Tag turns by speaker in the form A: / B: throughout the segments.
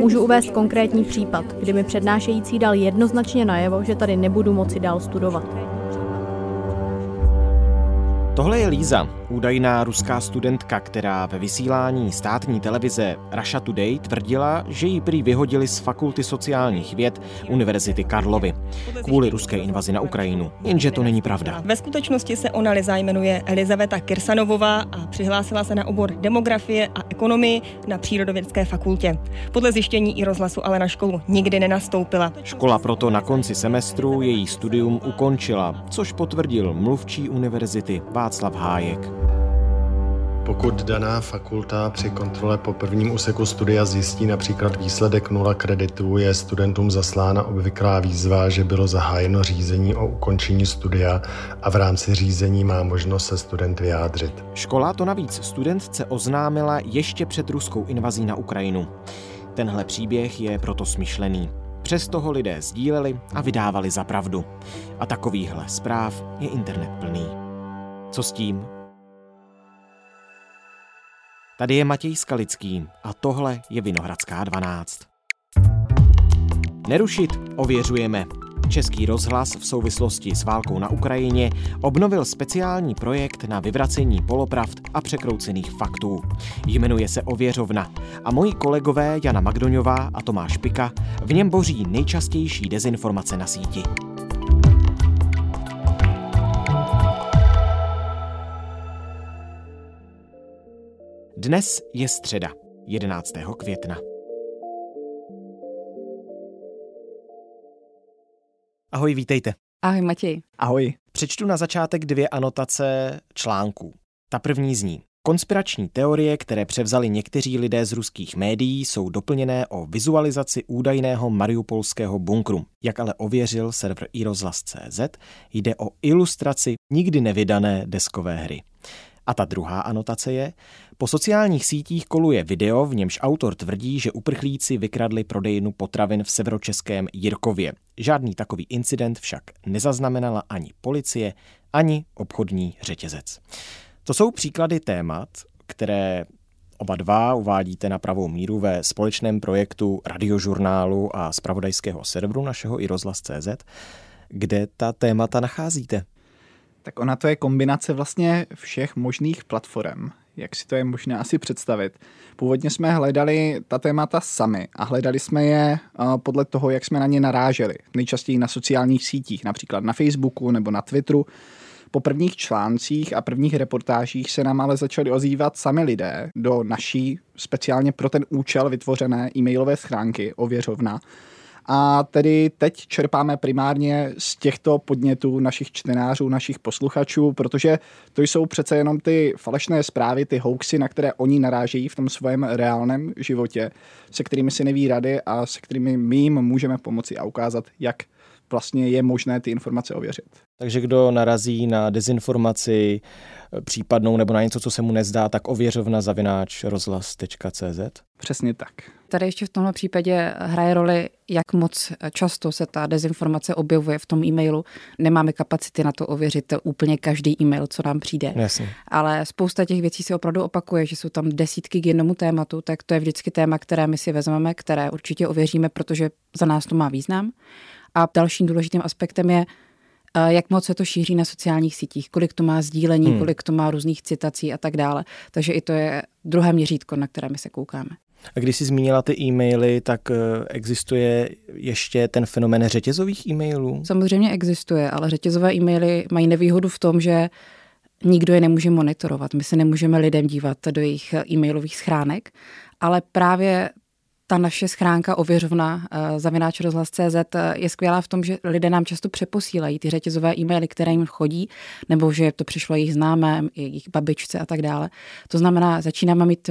A: Můžu uvést konkrétní případ, kdy mi přednášející dal jednoznačně najevo, že tady nebudu moci dál studovat.
B: Tohle je Líza, údajná ruská studentka, která ve vysílání státní televize Russia Today tvrdila, že ji prý vyhodili z fakulty sociálních věd Univerzity Karlovy kvůli ruské invazi na Ukrajinu. Jenže to není pravda.
C: Ve skutečnosti se ona Liza jmenuje Elizaveta Kirsanovová a přihlásila se na obor demografie a ekonomii na Přírodovědské fakultě. Podle zjištění i rozhlasu ale na školu nikdy nenastoupila.
B: Škola proto na konci semestru její studium ukončila, což potvrdil mluvčí univerzity Václav Hájek.
D: Pokud daná fakulta při kontrole po prvním úseku studia zjistí například výsledek nula kreditů, je studentům zaslána obvyklá výzva, že bylo zahájeno řízení o ukončení studia a v rámci řízení má možnost se student vyjádřit.
B: Škola to navíc studentce oznámila ještě před ruskou invazí na Ukrajinu. Tenhle příběh je proto smyšlený. Přesto ho lidé sdíleli a vydávali za pravdu. A takovýchhle zpráv je internet plný. Co s tím? Tady je Matěj Skalický a tohle je Vinohradská 12. Nerušit ověřujeme. Český rozhlas v souvislosti s válkou na Ukrajině obnovil speciální projekt na vyvracení polopravd a překroucených faktů. Jmenuje se Ověřovna a moji kolegové Jana Magdoňová a Tomáš Pika v něm boří nejčastější dezinformace na síti. Dnes je středa, 11. května. Ahoj, vítejte.
E: Ahoj Matěj.
F: Ahoj.
B: Přečtu na začátek dvě anotace článků. Ta první zní. Konspirační teorie, které převzali někteří lidé z ruských médií, jsou doplněné o vizualizaci údajného mariupolského bunkru. Jak ale ověřil server iRozhlas.cz, jde o ilustraci nikdy nevydané deskové hry. A ta druhá anotace je, po sociálních sítích koluje video, v němž autor tvrdí, že uprchlíci vykradli prodejnu potravin v severočeském Jirkově. Žádný takový incident však nezaznamenala ani policie, ani obchodní řetězec. To jsou příklady témat, které oba dva uvádíte na pravou míru ve společném projektu radiožurnálu a spravodajského serveru našeho i rozhlas.cz, kde ta témata nacházíte.
F: Tak ona to je kombinace vlastně všech možných platform, jak si to je možné asi představit. Původně jsme hledali ta témata sami a hledali jsme je podle toho, jak jsme na ně naráželi. Nejčastěji na sociálních sítích, například na Facebooku nebo na Twitteru. Po prvních článcích a prvních reportážích se nám ale začali ozývat sami lidé do naší speciálně pro ten účel vytvořené e-mailové schránky ověřovna, a tedy teď čerpáme primárně z těchto podnětů našich čtenářů, našich posluchačů, protože to jsou přece jenom ty falešné zprávy, ty hoaxy, na které oni narážejí v tom svém reálném životě, se kterými si neví rady a se kterými my jim můžeme pomoci a ukázat, jak vlastně je možné ty informace ověřit.
B: Takže kdo narazí na dezinformaci případnou nebo na něco, co se mu nezdá, tak ověřovna zavináč rozhlas.cz?
F: Přesně tak.
E: Tady ještě v tomhle případě hraje roli, jak moc často se ta dezinformace objevuje v tom e-mailu. Nemáme kapacity na to ověřit úplně každý e-mail, co nám přijde.
B: Jasně.
E: Ale spousta těch věcí se opravdu opakuje, že jsou tam desítky k jednomu tématu, tak to je vždycky téma, které my si vezmeme, které určitě ověříme, protože za nás to má význam. A dalším důležitým aspektem je, eh, jak moc se to šíří na sociálních sítích, kolik to má sdílení, hmm. kolik to má různých citací a tak dále. Takže i to je druhé měřítko, na které my se koukáme.
B: A když jsi zmínila ty e-maily, tak eh, existuje ještě ten fenomén řetězových e-mailů?
E: Samozřejmě existuje, ale řetězové e-maily mají nevýhodu v tom, že nikdo je nemůže monitorovat. My se nemůžeme lidem dívat do jejich e-mailových schránek, ale právě ta naše schránka ověřovna uh, zavináč rozhlas.cz eh, je skvělá v tom, že lidé nám často přeposílají ty řetězové e-maily, které jim chodí, nebo že to přišlo jejich známém, jejich babičce a tak dále. To znamená, začínáme mít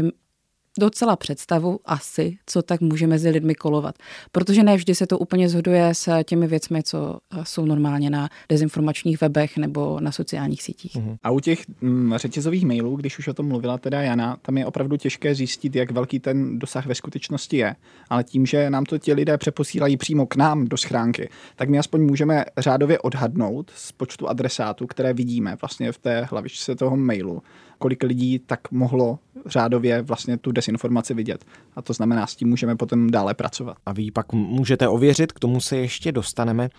E: docela představu asi, co tak může mezi lidmi kolovat. Protože ne vždy se to úplně zhoduje s těmi věcmi, co eh, jsou normálně na dezinformačních webech nebo na sociálních sítích.
F: Mhm. A u těch mm, řetězových mailů, když už o tom mluvila teda Jana, tam je opravdu těžké zjistit, jak velký ten dosah ve skutečnosti je. Ale tím, že nám to ti lidé přeposílají přímo k nám do schránky, tak my aspoň můžeme řádově odhadnout z počtu adresátů, které vidíme vlastně v té hlavičce toho mailu, kolik lidí tak mohlo řádově vlastně tu dezinformaci vidět. A to znamená, s tím můžeme potom dále pracovat.
B: A vy pak můžete ověřit, k tomu se ještě dostaneme.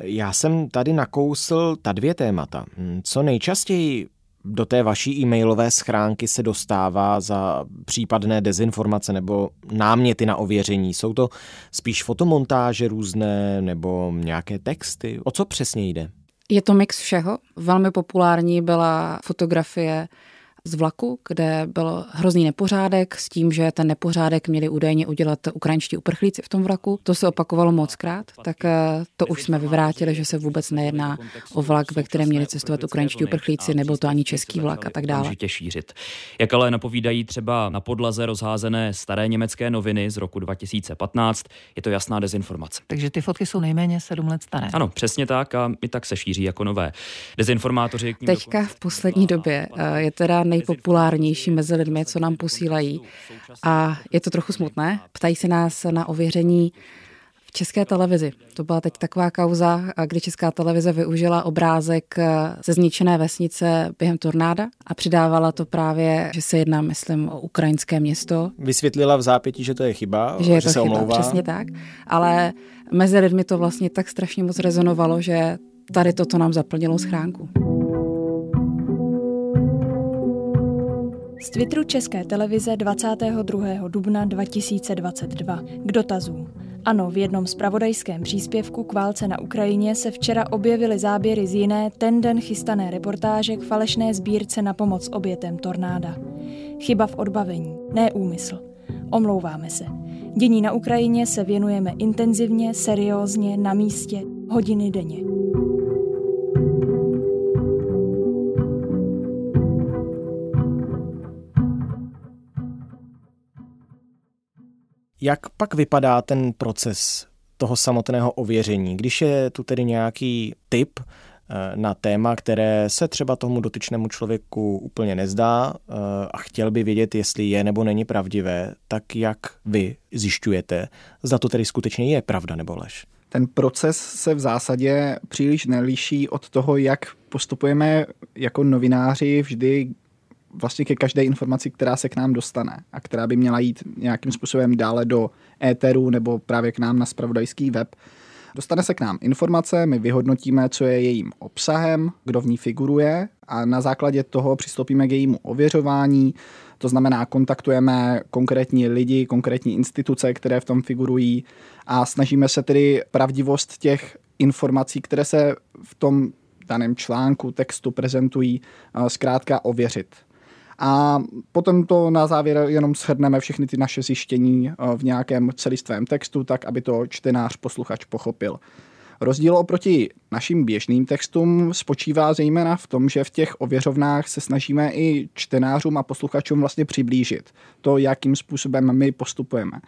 B: Já jsem tady nakousl ta dvě témata. Co nejčastěji do té vaší e-mailové schránky se dostává za případné dezinformace nebo náměty na ověření? Jsou to spíš fotomontáže různé nebo nějaké texty? O co přesně jde?
E: Je to mix všeho. Velmi populární byla fotografie z vlaku, kde byl hrozný nepořádek s tím, že ten nepořádek měli údajně udělat ukrajinští uprchlíci v tom vlaku. To se opakovalo moc krát, tak eh, to už jsme vyvrátili, že se vůbec nejedná o vlak, ve kterém měli cestovat ukrajinští uprchlíci, nebo to ani český vlak a tak dále.
G: šířit. Jak ale napovídají třeba na podlaze rozházené staré německé noviny z roku 2015, je to jasná dezinformace.
H: Takže ty fotky jsou nejméně sedm let staré.
G: Ano, přesně tak a i tak se šíří jako nové. Dezinformátoři
E: k ním Teďka v poslední době eh, je teda nej nejpopulárnější mezi lidmi, co nám posílají. A je to trochu smutné. Ptají se nás na ověření v české televizi. To byla teď taková kauza, kdy česká televize využila obrázek ze zničené vesnice během tornáda a přidávala to právě, že se jedná, myslím, o ukrajinské město.
B: Vysvětlila v zápětí, že to je chyba,
E: že, je
B: že
E: to
B: se
E: chyba,
B: omlouvá.
E: Přesně tak. Ale mezi lidmi to vlastně tak strašně moc rezonovalo, že tady toto nám zaplnilo schránku.
I: Z Twitteru České televize 22. dubna 2022 k dotazům. Ano, v jednom spravodajském příspěvku k válce na Ukrajině se včera objevily záběry z jiné, ten den chystané reportáže k falešné sbírce na pomoc obětem tornáda. Chyba v odbavení, ne úmysl. Omlouváme se. Dění na Ukrajině se věnujeme intenzivně, seriózně, na místě, hodiny denně.
B: Jak pak vypadá ten proces toho samotného ověření? Když je tu tedy nějaký typ eh, na téma, které se třeba tomu dotyčnému člověku úplně nezdá eh, a chtěl by vědět, jestli je nebo není pravdivé, tak jak vy zjišťujete, zda to tedy skutečně je pravda nebo lež?
F: Ten proces se v zásadě příliš neliší od toho, jak postupujeme jako novináři vždy vlastně ke každé informaci, která se k nám dostane a která by měla jít nějakým způsobem dále do éteru nebo právě k nám na spravodajský web. Dostane se k nám informace, my vyhodnotíme, co je jejím obsahem, kdo v ní figuruje a na základě toho přistoupíme k jejímu ověřování, to znamená, kontaktujeme konkrétní lidi, konkrétní instituce, které v tom figurují a snažíme se tedy pravdivost těch informací, které se v tom daném článku, textu prezentují, zkrátka ověřit. A potom to na závěr jenom shrneme všechny ty naše zjištění eh, v nějakém celistvém textu, tak aby to čtenář, posluchač pochopil. Rozdíl oproti našim běžným textům spočívá zejména v tom, že v těch ověřovnách se snažíme i čtenářům a posluchačům vlastně přiblížit to, jakým způsobem my postupujeme.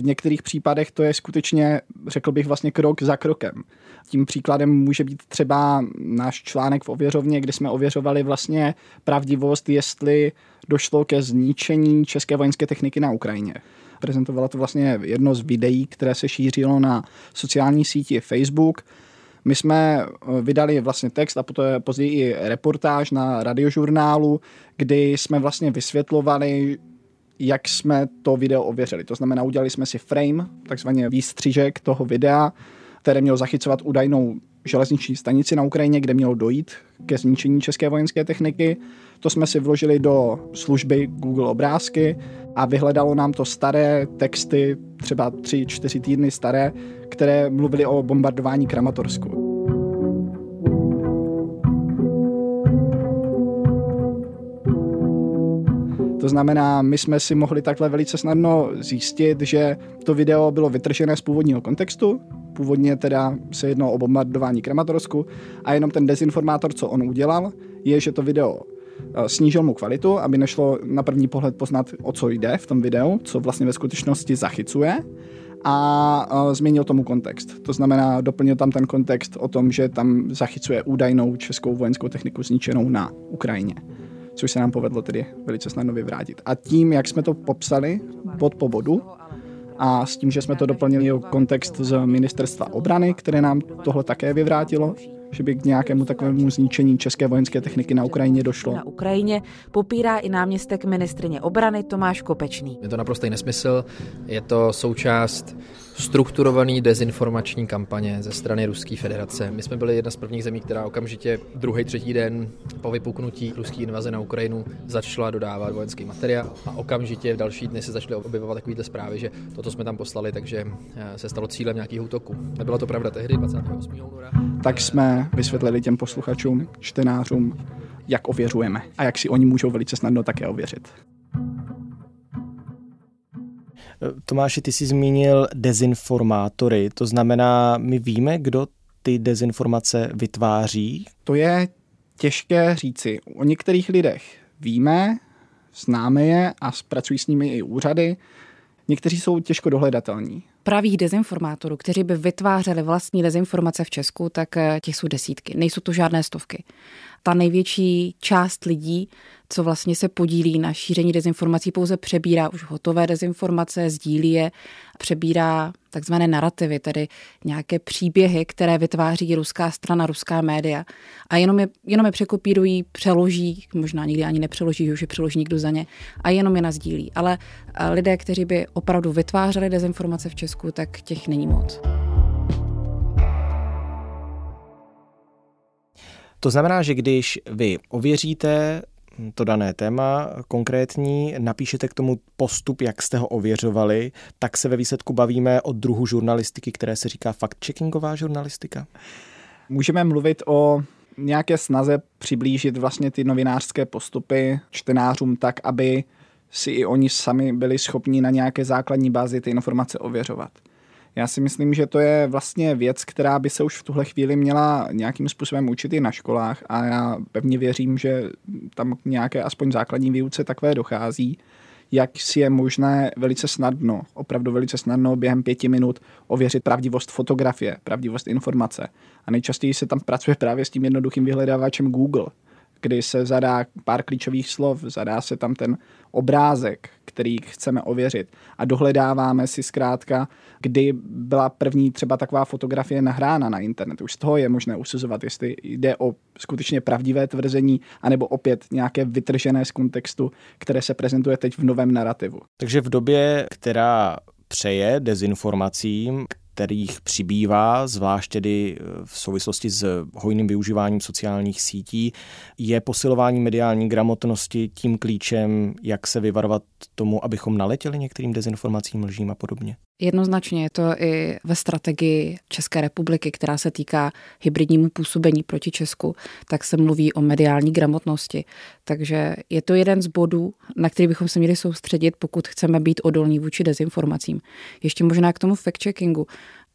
F: V některých případech to je skutečně, řekl bych, vlastně krok za krokem. Tím příkladem může být třeba náš článek v ověřovně, kde jsme ověřovali vlastně pravdivost, jestli došlo ke zničení české vojenské techniky na Ukrajině. Prezentovala to vlastně jedno z videí, které se šířilo na sociální síti Facebook. My jsme eh, vydali vlastně text a potom později i reportáž na radiožurnálu, kdy jsme vlastně vysvětlovali, jak jsme to video ověřili. To znamená, udělali jsme si frame, takzvaně výstřižek toho videa, které mělo zachycovat údajnou železniční stanici na Ukrajině, kde mělo dojít ke zničení české vojenské techniky. To jsme si vložili do služby Google obrázky a vyhledalo nám to staré texty, třeba 3-4 týdny staré, které mluvily o bombardování Kramatorsku. To znamená, my jsme si mohli takhle velice snadno zjistit, že to video bylo vytržené z původního kontextu, původně teda se jednalo o bombardování Kramatorsku a jenom ten dezinformátor, co on udělal, je, že to video eh, snížil mu kvalitu, aby nešlo na první pohled poznat, o co jde v tom videu, co vlastně ve skutečnosti zachycuje a uh, změnil tomu kontext. To znamená, doplnil tam ten kontext o tom, že tam zachycuje údajnou českou vojenskou techniku zničenou na Ukrajině což se nám povedlo tedy velice snadno vyvrátit. A tím, jak jsme to popsali pod po bodu, a s tím, že jsme to doplnili o kontext z ministerstva obrany, které nám tohle také vyvrátilo, že by k nějakému takovému zničení české vojenské techniky na Ukrajině došlo.
J: Na Ukrajině popírá i náměstek ministrině obrany Tomáš Kopečný.
K: Je to naprostý nesmysl, je to součást strukturovaný dezinformační kampaně ze strany Ruské federace. My jsme byli jedna z prvních zemí, která okamžitě druhý, třetí den po vypuknutí ruské invaze na Ukrajinu začala dodávat vojenský materiál a okamžitě v další dny se začaly objevovat takovéhle zprávy, že toto jsme tam poslali, takže eh, se stalo cílem nějakého útoku. Nebyla to pravda tehdy, 28. února.
F: Tak jsme vysvětlili těm posluchačům, čtenářům, jak ověřujeme a jak si oni můžou velice snadno také ověřit.
B: Tomáši, ty jsi zmínil dezinformátory, to znamená, my víme, kdo ty dezinformace vytváří?
F: To je těžké říci. O některých lidech víme, známe je a pracují s nimi i úřady. Někteří jsou těžko dohledatelní.
E: Pravých dezinformátorů, kteří by vytvářeli vlastní dezinformace v Česku, tak eh, těch jsou desítky. Nejsou to žádné stovky ta největší část lidí, co vlastně se podílí na šíření dezinformací, pouze přebírá už hotové dezinformace, sdílí je, přebírá takzvané narrativy, tedy nějaké příběhy, které vytváří ruská strana, ruská média. A jenom je, jenom je překopírují, přeloží, možná nikdy ani nepřeloží, že už je přeloží někdo za ně, a jenom je nazdílí. Ale eh, lidé, kteří by opravdu vytvářeli dezinformace v Česku, tak těch není moc.
B: To znamená, že když vy ověříte to dané téma konkrétní, napíšete k tomu postup, jak jste ho ověřovali, tak se ve výsledku bavíme o druhu žurnalistiky, které se říká fact-checkingová žurnalistika?
F: Můžeme mluvit o nějaké snaze přiblížit vlastně ty novinářské postupy čtenářům tak, aby si i oni sami byli schopni na nějaké základní bázi ty informace ověřovat. Já si myslím, že to je vlastně věc, která by se už v tuhle chvíli měla nějakým způsobem učit i na školách a já pevně věřím, že tam nějaké aspoň základní výuce takové dochází, jak si je možné velice snadno, opravdu velice snadno během pěti minut ověřit pravdivost fotografie, pravdivost informace. A nejčastěji se tam pracuje právě s tím jednoduchým vyhledávačem Google, kdy se zadá pár klíčových slov, zadá se tam ten obrázek, který chceme ověřit a dohledáváme si zkrátka, kdy byla první třeba taková fotografie nahrána na internetu. Už z toho je možné usuzovat, jestli jde o skutečně pravdivé tvrzení, anebo opět nějaké vytržené z kontextu, které se prezentuje teď v novém narrativu.
B: Takže v době, která přeje dezinformacím, kterých přibývá, zvlášť tedy eh, v souvislosti s hojným využíváním sociálních sítí, je posilování mediální gramotnosti tím klíčem, jak se vyvarovat tomu, abychom naletěli některým dezinformacím, lžím a podobně?
E: Jednoznačně je to i ve strategii České republiky, která se týká hybridnímu působení proti Česku, tak se mluví o mediální gramotnosti. Takže je to jeden z bodů, na který bychom se měli soustředit, pokud chceme být odolní vůči dezinformacím. Ještě možná k tomu fact-checkingu.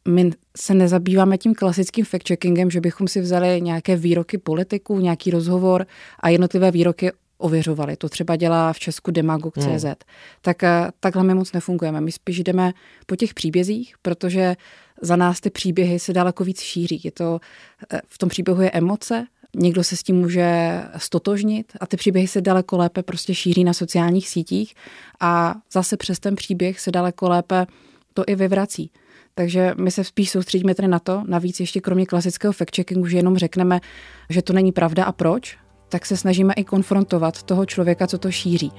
E: My se nezabýváme tím klasickým fact-checkingem, že bychom si vzali nějaké výroky politiků, nějaký rozhovor a jednotlivé výroky ověřovali. To třeba dělá v Česku demagog.cz. Hmm. Tak eh, takhle my moc nefungujeme. My spíš jdeme po těch příbězích, protože za nás ty příběhy se daleko víc šíří. Je to, eh, v tom příběhu je emoce, někdo se s tím může stotožnit a ty příběhy se daleko lépe prostě šíří na sociálních sítích a zase přes ten příběh se daleko lépe to i vyvrací. Takže my se spíš soustředíme tedy na to, navíc ještě kromě klasického fact-checkingu, že jenom řekneme, že to není pravda a proč, tak se snažíme i konfrontovat toho člověka, co to šíří.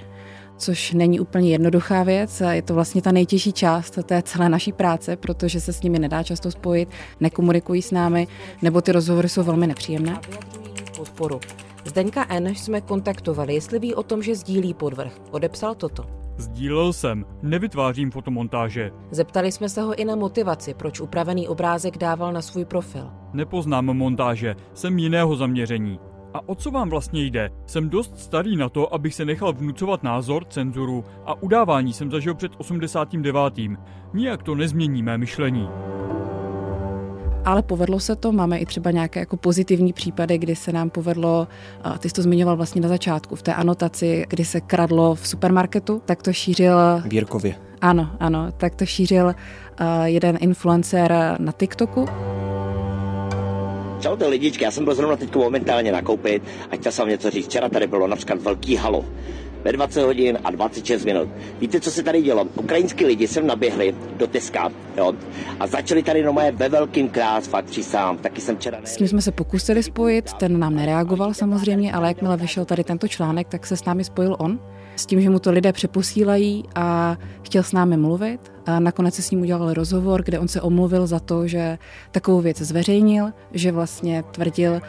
E: Což není úplně jednoduchá věc, je to vlastně ta nejtěžší část té celé naší práce, protože se s nimi nedá často spojit, nekomunikují s námi, nebo ty rozhovory jsou velmi nepříjemné.
J: Podporu. Zdeňka N. jsme kontaktovali, jestli ví o tom, že sdílí podvrh. Odepsal toto.
L: Sdílel jsem, nevytvářím fotomontáže.
J: Zeptali jsme se ho i na motivaci, proč upravený obrázek dával na svůj profil.
L: Nepoznám montáže, jsem jiného zaměření. A o co vám vlastně jde? Jsem dost starý na to, abych se nechal vnucovat názor, cenzuru a udávání jsem zažil před 89. Nijak to nezmění mé myšlení.
E: Ale povedlo se to, máme i třeba nějaké jako pozitivní případy, kdy se nám povedlo, ty jsi to zmiňoval vlastně na začátku, v té anotaci, kdy se kradlo v supermarketu, tak to šířil...
B: Vírkově.
E: Ano, ano, tak to šířil jeden influencer na TikToku.
M: Čau, to lidičky, já jsem byl zrovna teď momentálně nakoupit a chtěl jsem něco říct. Včera tady bylo například velký halo ve 20 hodin a 26 minut. Víte, co se tady dělo? Ukrajinský lidi sem naběhli do Teska jo, a začali tady no moje ve velkým krás, fakt přísám. Taky jsem včera...
E: S ním jsme se pokusili spojit, ten nám nereagoval samozřejmě, ale jakmile vyšel tady tento článek, tak se s námi spojil on s tím, že mu to lidé přeposílají a chtěl s námi mluvit. A nakonec se s ním udělal rozhovor, kde on se omluvil za to, že takovou věc zveřejnil, že vlastně tvrdil,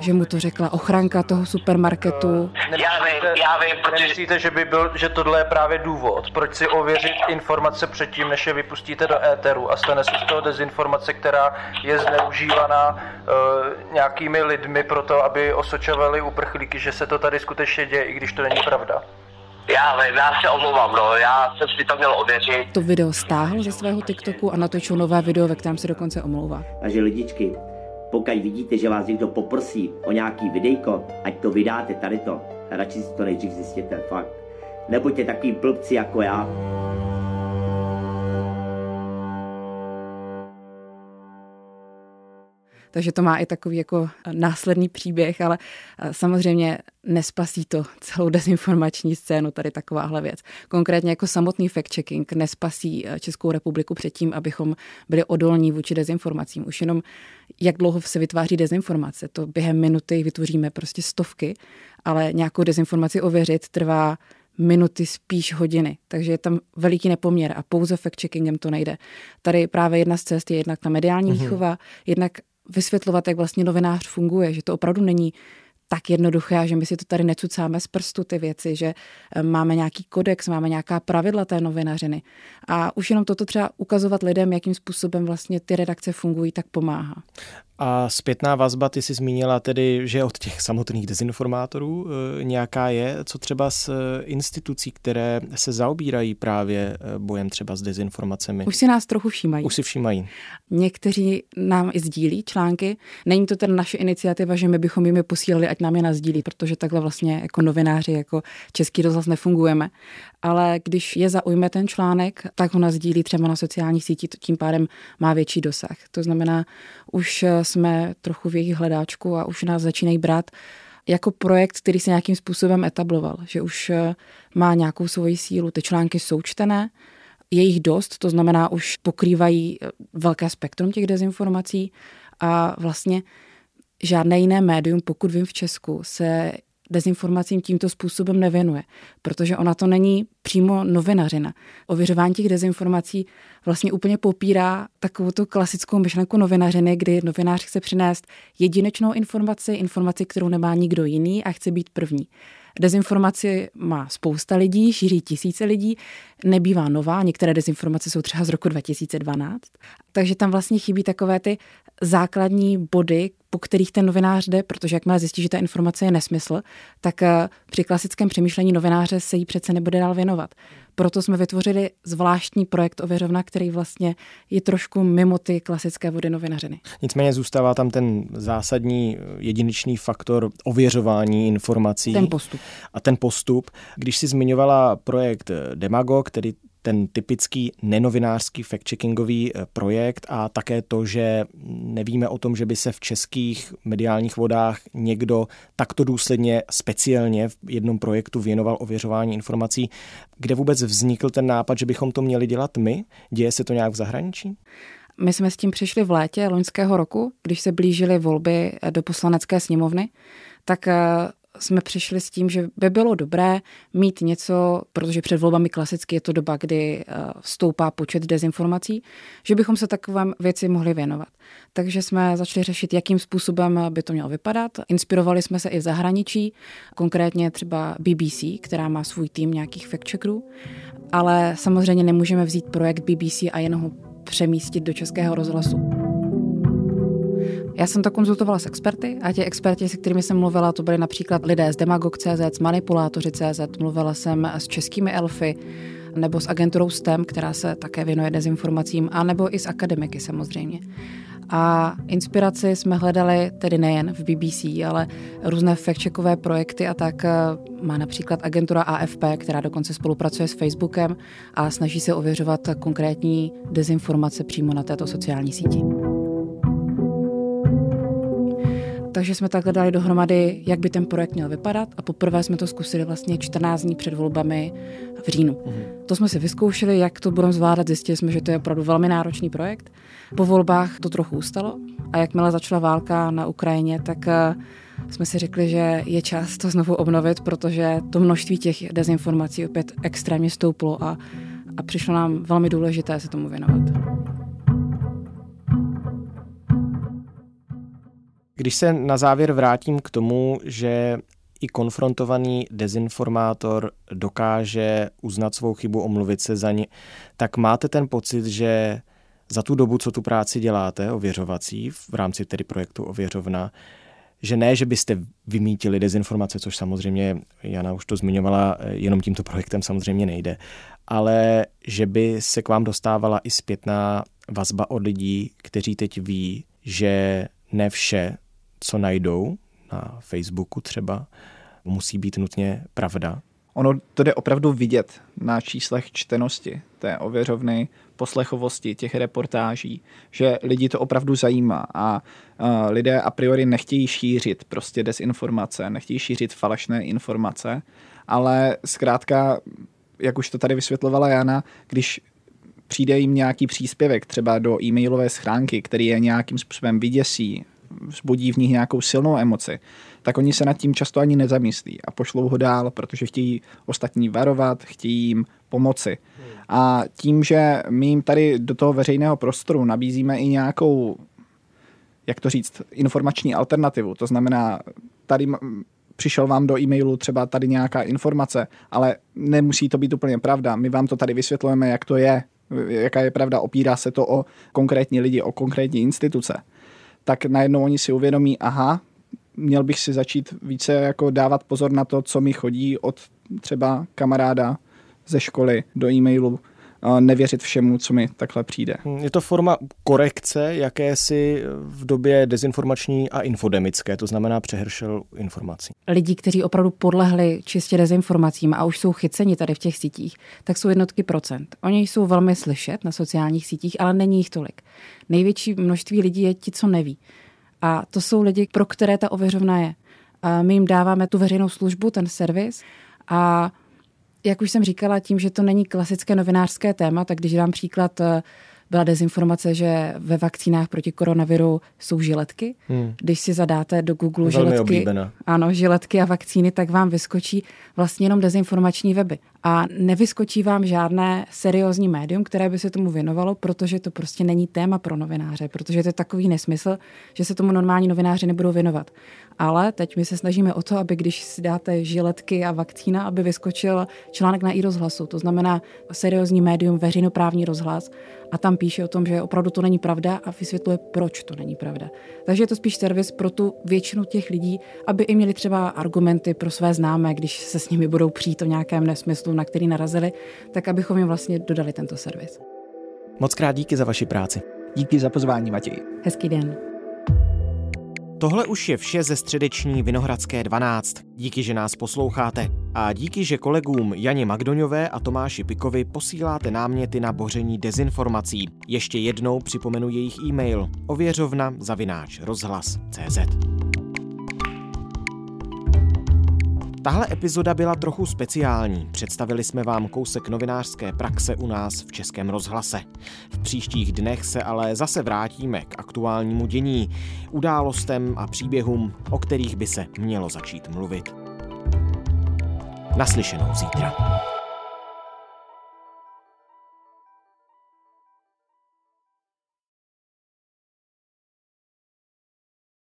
E: že mu to řekla ochranka toho supermarketu.
N: Já vím, já vím, protože... Nemyslíte, že, by byl, že tohle je právě důvod, proč si ověřit informace předtím, než je vypustíte do éteru a stane se z toho dezinformace, která je zneužívaná uh, nějakými lidmi pro to, aby osočovali uprchlíky, že se to tady skutečně děje, i když to není pravda?
M: Já vím, já se omlouvám, no, já jsem si to měl ověřit.
E: To video stáhl ze svého TikToku a natočil nové video, ve kterém se dokonce omlouvá.
M: Takže lidičky, pokud vidíte, že vás někdo poprosí o nějaký videjko, ať to vydáte tady to. Radši si to nejdřív zjistěte, fakt. Nebuďte takový blbci jako já.
E: Takže to má i takový jako následný příběh, ale samozřejmě nespasí to celou dezinformační scénu, tady takováhle věc. Konkrétně jako samotný fact-checking nespasí e, Českou republiku před tím, abychom byli odolní vůči dezinformacím. Už jenom jak dlouho se vytváří dezinformace, to během minuty vytvoříme prostě stovky, ale nějakou dezinformaci ověřit trvá minuty, spíš hodiny. Takže je tam veliký nepoměr a pouze fact-checkingem to nejde. Tady právě jedna z cest je jednak ta mediální mm-hmm. výchova, jednak vysvětlovat, jak vlastně novinář funguje, že to opravdu není tak jednoduché a že my si to tady necucáme z prstu ty věci, že eh, máme nějaký kodex, máme nějaká pravidla té novinařiny. A už jenom toto třeba ukazovat lidem, jakým způsobem vlastně ty redakce fungují, tak pomáhá.
B: A zpětná vazba, ty jsi zmínila tedy, že od těch samotných dezinformátorů e, nějaká je, co třeba z eh, institucí, které se zaobírají právě bojem třeba s dezinformacemi.
E: Už si nás trochu všímají.
B: Už si všímají.
E: Někteří nám i sdílí články. Není to ten naše iniciativa, že my bychom jim je posílali, ať nám je nazdílí, protože takhle vlastně jako novináři, jako český rozhlas nefungujeme. Ale když je zaujme ten článek, tak ho nazdílí třeba na sociálních sítích, tím pádem má větší dosah. To znamená, už jsme trochu v jejich hledáčku a už nás začínají brát jako projekt, který se nějakým způsobem etabloval, že už má nějakou svoji sílu. Ty články jsou čtené, je jich dost, to znamená, už pokrývají velké spektrum těch dezinformací a vlastně žádné jiné médium, pokud vím v Česku, se dezinformacím tímto způsobem nevěnuje, protože ona to není přímo novinařina. Ověřování těch dezinformací vlastně úplně popírá takovou tu klasickou myšlenku novinařiny, kdy novinář chce přinést jedinečnou informaci, informaci, kterou nemá nikdo jiný a chce být první. Dezinformaci má spousta lidí, šíří tisíce lidí, nebývá nová, některé dezinformace jsou třeba z roku 2012, takže tam vlastně chybí takové ty základní body, po kterých ten novinář jde, protože jak má zjistit, že ta informace je nesmysl, tak eh, při klasickém přemýšlení novináře se jí přece nebude dál věnovat. Proto jsme vytvořili zvláštní projekt Ověřovna, který vlastně je trošku mimo ty klasické vody novinařiny.
B: Nicméně zůstává tam ten zásadní jedinečný faktor ověřování informací.
E: Ten postup.
B: A ten postup. Když si zmiňovala projekt Demago, který ten typický nenovinářský fact-checkingový eh, projekt a také to, že nevíme o tom, že by se v českých mediálních vodách někdo takto důsledně speciálně v jednom projektu věnoval ověřování informací. Kde vůbec vznikl ten nápad, že bychom to měli dělat my? Děje se to nějak v zahraničí?
E: My jsme s tím přišli v létě loňského roku, když se blížily volby do poslanecké sněmovny, tak eh, jsme přišli s tím, že by bylo dobré mít něco, protože před volbami klasicky je to doba, kdy eh, stoupá počet dezinformací, že bychom se takové věci mohli věnovat. Takže jsme začali řešit, jakým způsobem by to mělo vypadat. Inspirovali jsme se i v zahraničí, konkrétně třeba BBC, která má svůj tým nějakých fact-checkerů, ale samozřejmě nemůžeme vzít projekt BBC a jen ho přemístit do českého rozhlasu. Já jsem to konzultovala s experty a ti experti, se kterými jsem mluvila, to byly například lidé z Demagog.cz, z Manipulátoři.cz, mluvila jsem s českými elfy, nebo s agenturou STEM, která se také věnuje dezinformacím, a nebo i s akademiky samozřejmě. A inspiraci jsme hledali tedy nejen v BBC, ale různé fact-checkové projekty a tak má například agentura AFP, která dokonce spolupracuje s Facebookem a snaží se ověřovat konkrétní dezinformace přímo na této sociální síti. Takže jsme takhle dali dohromady, jak by ten projekt měl vypadat a poprvé jsme to zkusili vlastně 14 dní před volbami v říjnu. Mm. To jsme si vyzkoušeli, jak to budeme zvládat, zjistili jsme, že to je opravdu velmi náročný projekt. Po volbách to trochu ustalo a jakmile začala válka na Ukrajině, tak eh, jsme si řekli, že je čas to znovu obnovit, protože to množství těch dezinformací opět extrémně stouplo a, a přišlo nám velmi důležité se tomu věnovat.
B: Když se na závěr vrátím k tomu, že i konfrontovaný dezinformátor dokáže uznat svou chybu, omluvit se za ní, tak máte ten pocit, že za tu dobu, co tu práci děláte, ověřovací, v rámci tedy projektu Ověřovna, že ne, že byste vymítili dezinformace, což samozřejmě Jana už to zmiňovala, jenom tímto projektem samozřejmě nejde, ale že by se k vám dostávala i zpětná vazba od lidí, kteří teď ví, že ne vše, co najdou na Facebooku třeba, musí být nutně pravda.
F: Ono to jde opravdu vidět na číslech čtenosti té ověřovny, poslechovosti těch reportáží, že lidi to opravdu zajímá a lidé a priori nechtějí šířit prostě dezinformace, nechtějí šířit falešné informace, ale zkrátka, jak už to tady vysvětlovala Jana, když přijde jim nějaký příspěvek třeba do e-mailové schránky, který je nějakým způsobem vyděsí, vzbudí v nich nějakou silnou emoci, tak oni se nad tím často ani nezamyslí a pošlou ho dál, protože chtějí ostatní varovat, chtějí jim pomoci. A tím, že my jim tady do toho veřejného prostoru nabízíme i nějakou, jak to říct, informační alternativu, to znamená, tady přišel vám do e-mailu třeba tady nějaká informace, ale nemusí to být úplně pravda. My vám to tady vysvětlujeme, jak to je, jaká je pravda, opírá se to o konkrétní lidi, o konkrétní instituce. Tak najednou oni si uvědomí, aha, měl bych si začít více jako dávat pozor na to, co mi chodí od třeba kamaráda ze školy do e-mailu, nevěřit všemu, co mi takhle přijde.
B: Hmm, je to forma korekce jakési v době dezinformační a infodemické, to znamená přehršel informací.
E: Lidí, kteří opravdu podlehli čistě dezinformacím a už jsou chyceni tady v těch sítích, tak jsou jednotky procent. Oni jsou velmi slyšet na sociálních sítích, ale není jich tolik. Největší množství lidí je ti, co neví. A to jsou lidi, pro které ta ověřovna je. A my jim dáváme tu veřejnou službu, ten servis a jak už jsem říkala, tím, že to není klasické novinářské téma, tak když dám příklad, eh, byla dezinformace, že ve vakcínách proti koronaviru jsou žiletky. Hmm. Když si zadáte do Google
B: Velmi
E: žiletky,
B: oblíbená.
E: ano, žiletky a vakcíny, tak vám vyskočí vlastně jenom dezinformační weby. A nevyskočí vám žádné seriózní médium, které by se tomu věnovalo, protože to prostě není téma pro novináře, protože to je takový nesmysl, že se tomu normální novináři nebudou věnovat. Ale teď my se snažíme o to, aby když si dáte žiletky a vakcína, aby vyskočil článek na i rozhlasu. To znamená seriózní médium, veřejnoprávní rozhlas a tam píše o tom, že opravdu to není pravda a vysvětluje, proč to není pravda. Takže je to spíš servis pro tu většinu těch lidí, aby i měli třeba argumenty pro své známé, když se s nimi budou přijít o nějakém nesmyslu, na který narazili, tak abychom jim vlastně dodali tento servis.
B: Moc krát díky za vaši práci.
F: Díky za pozvání, Matěj.
E: Hezký den.
B: Tohle už je vše ze středeční Vinohradské 12. Díky, že nás posloucháte. A díky, že kolegům Janě Magdoňové a Tomáši Pikovi posíláte náměty na boření dezinformací. Ještě jednou připomenu jejich e-mail ověřovna zavináč rozhlas.cz. Tahle epizoda byla trochu speciální. Představili jsme vám kousek novinářské praxe u nás v Českém rozhlase. V příštích dnech se ale zase vrátíme k aktuálnímu dění, událostem a příběhům, o kterých by se mělo začít mluvit. Naslyšenou zítra.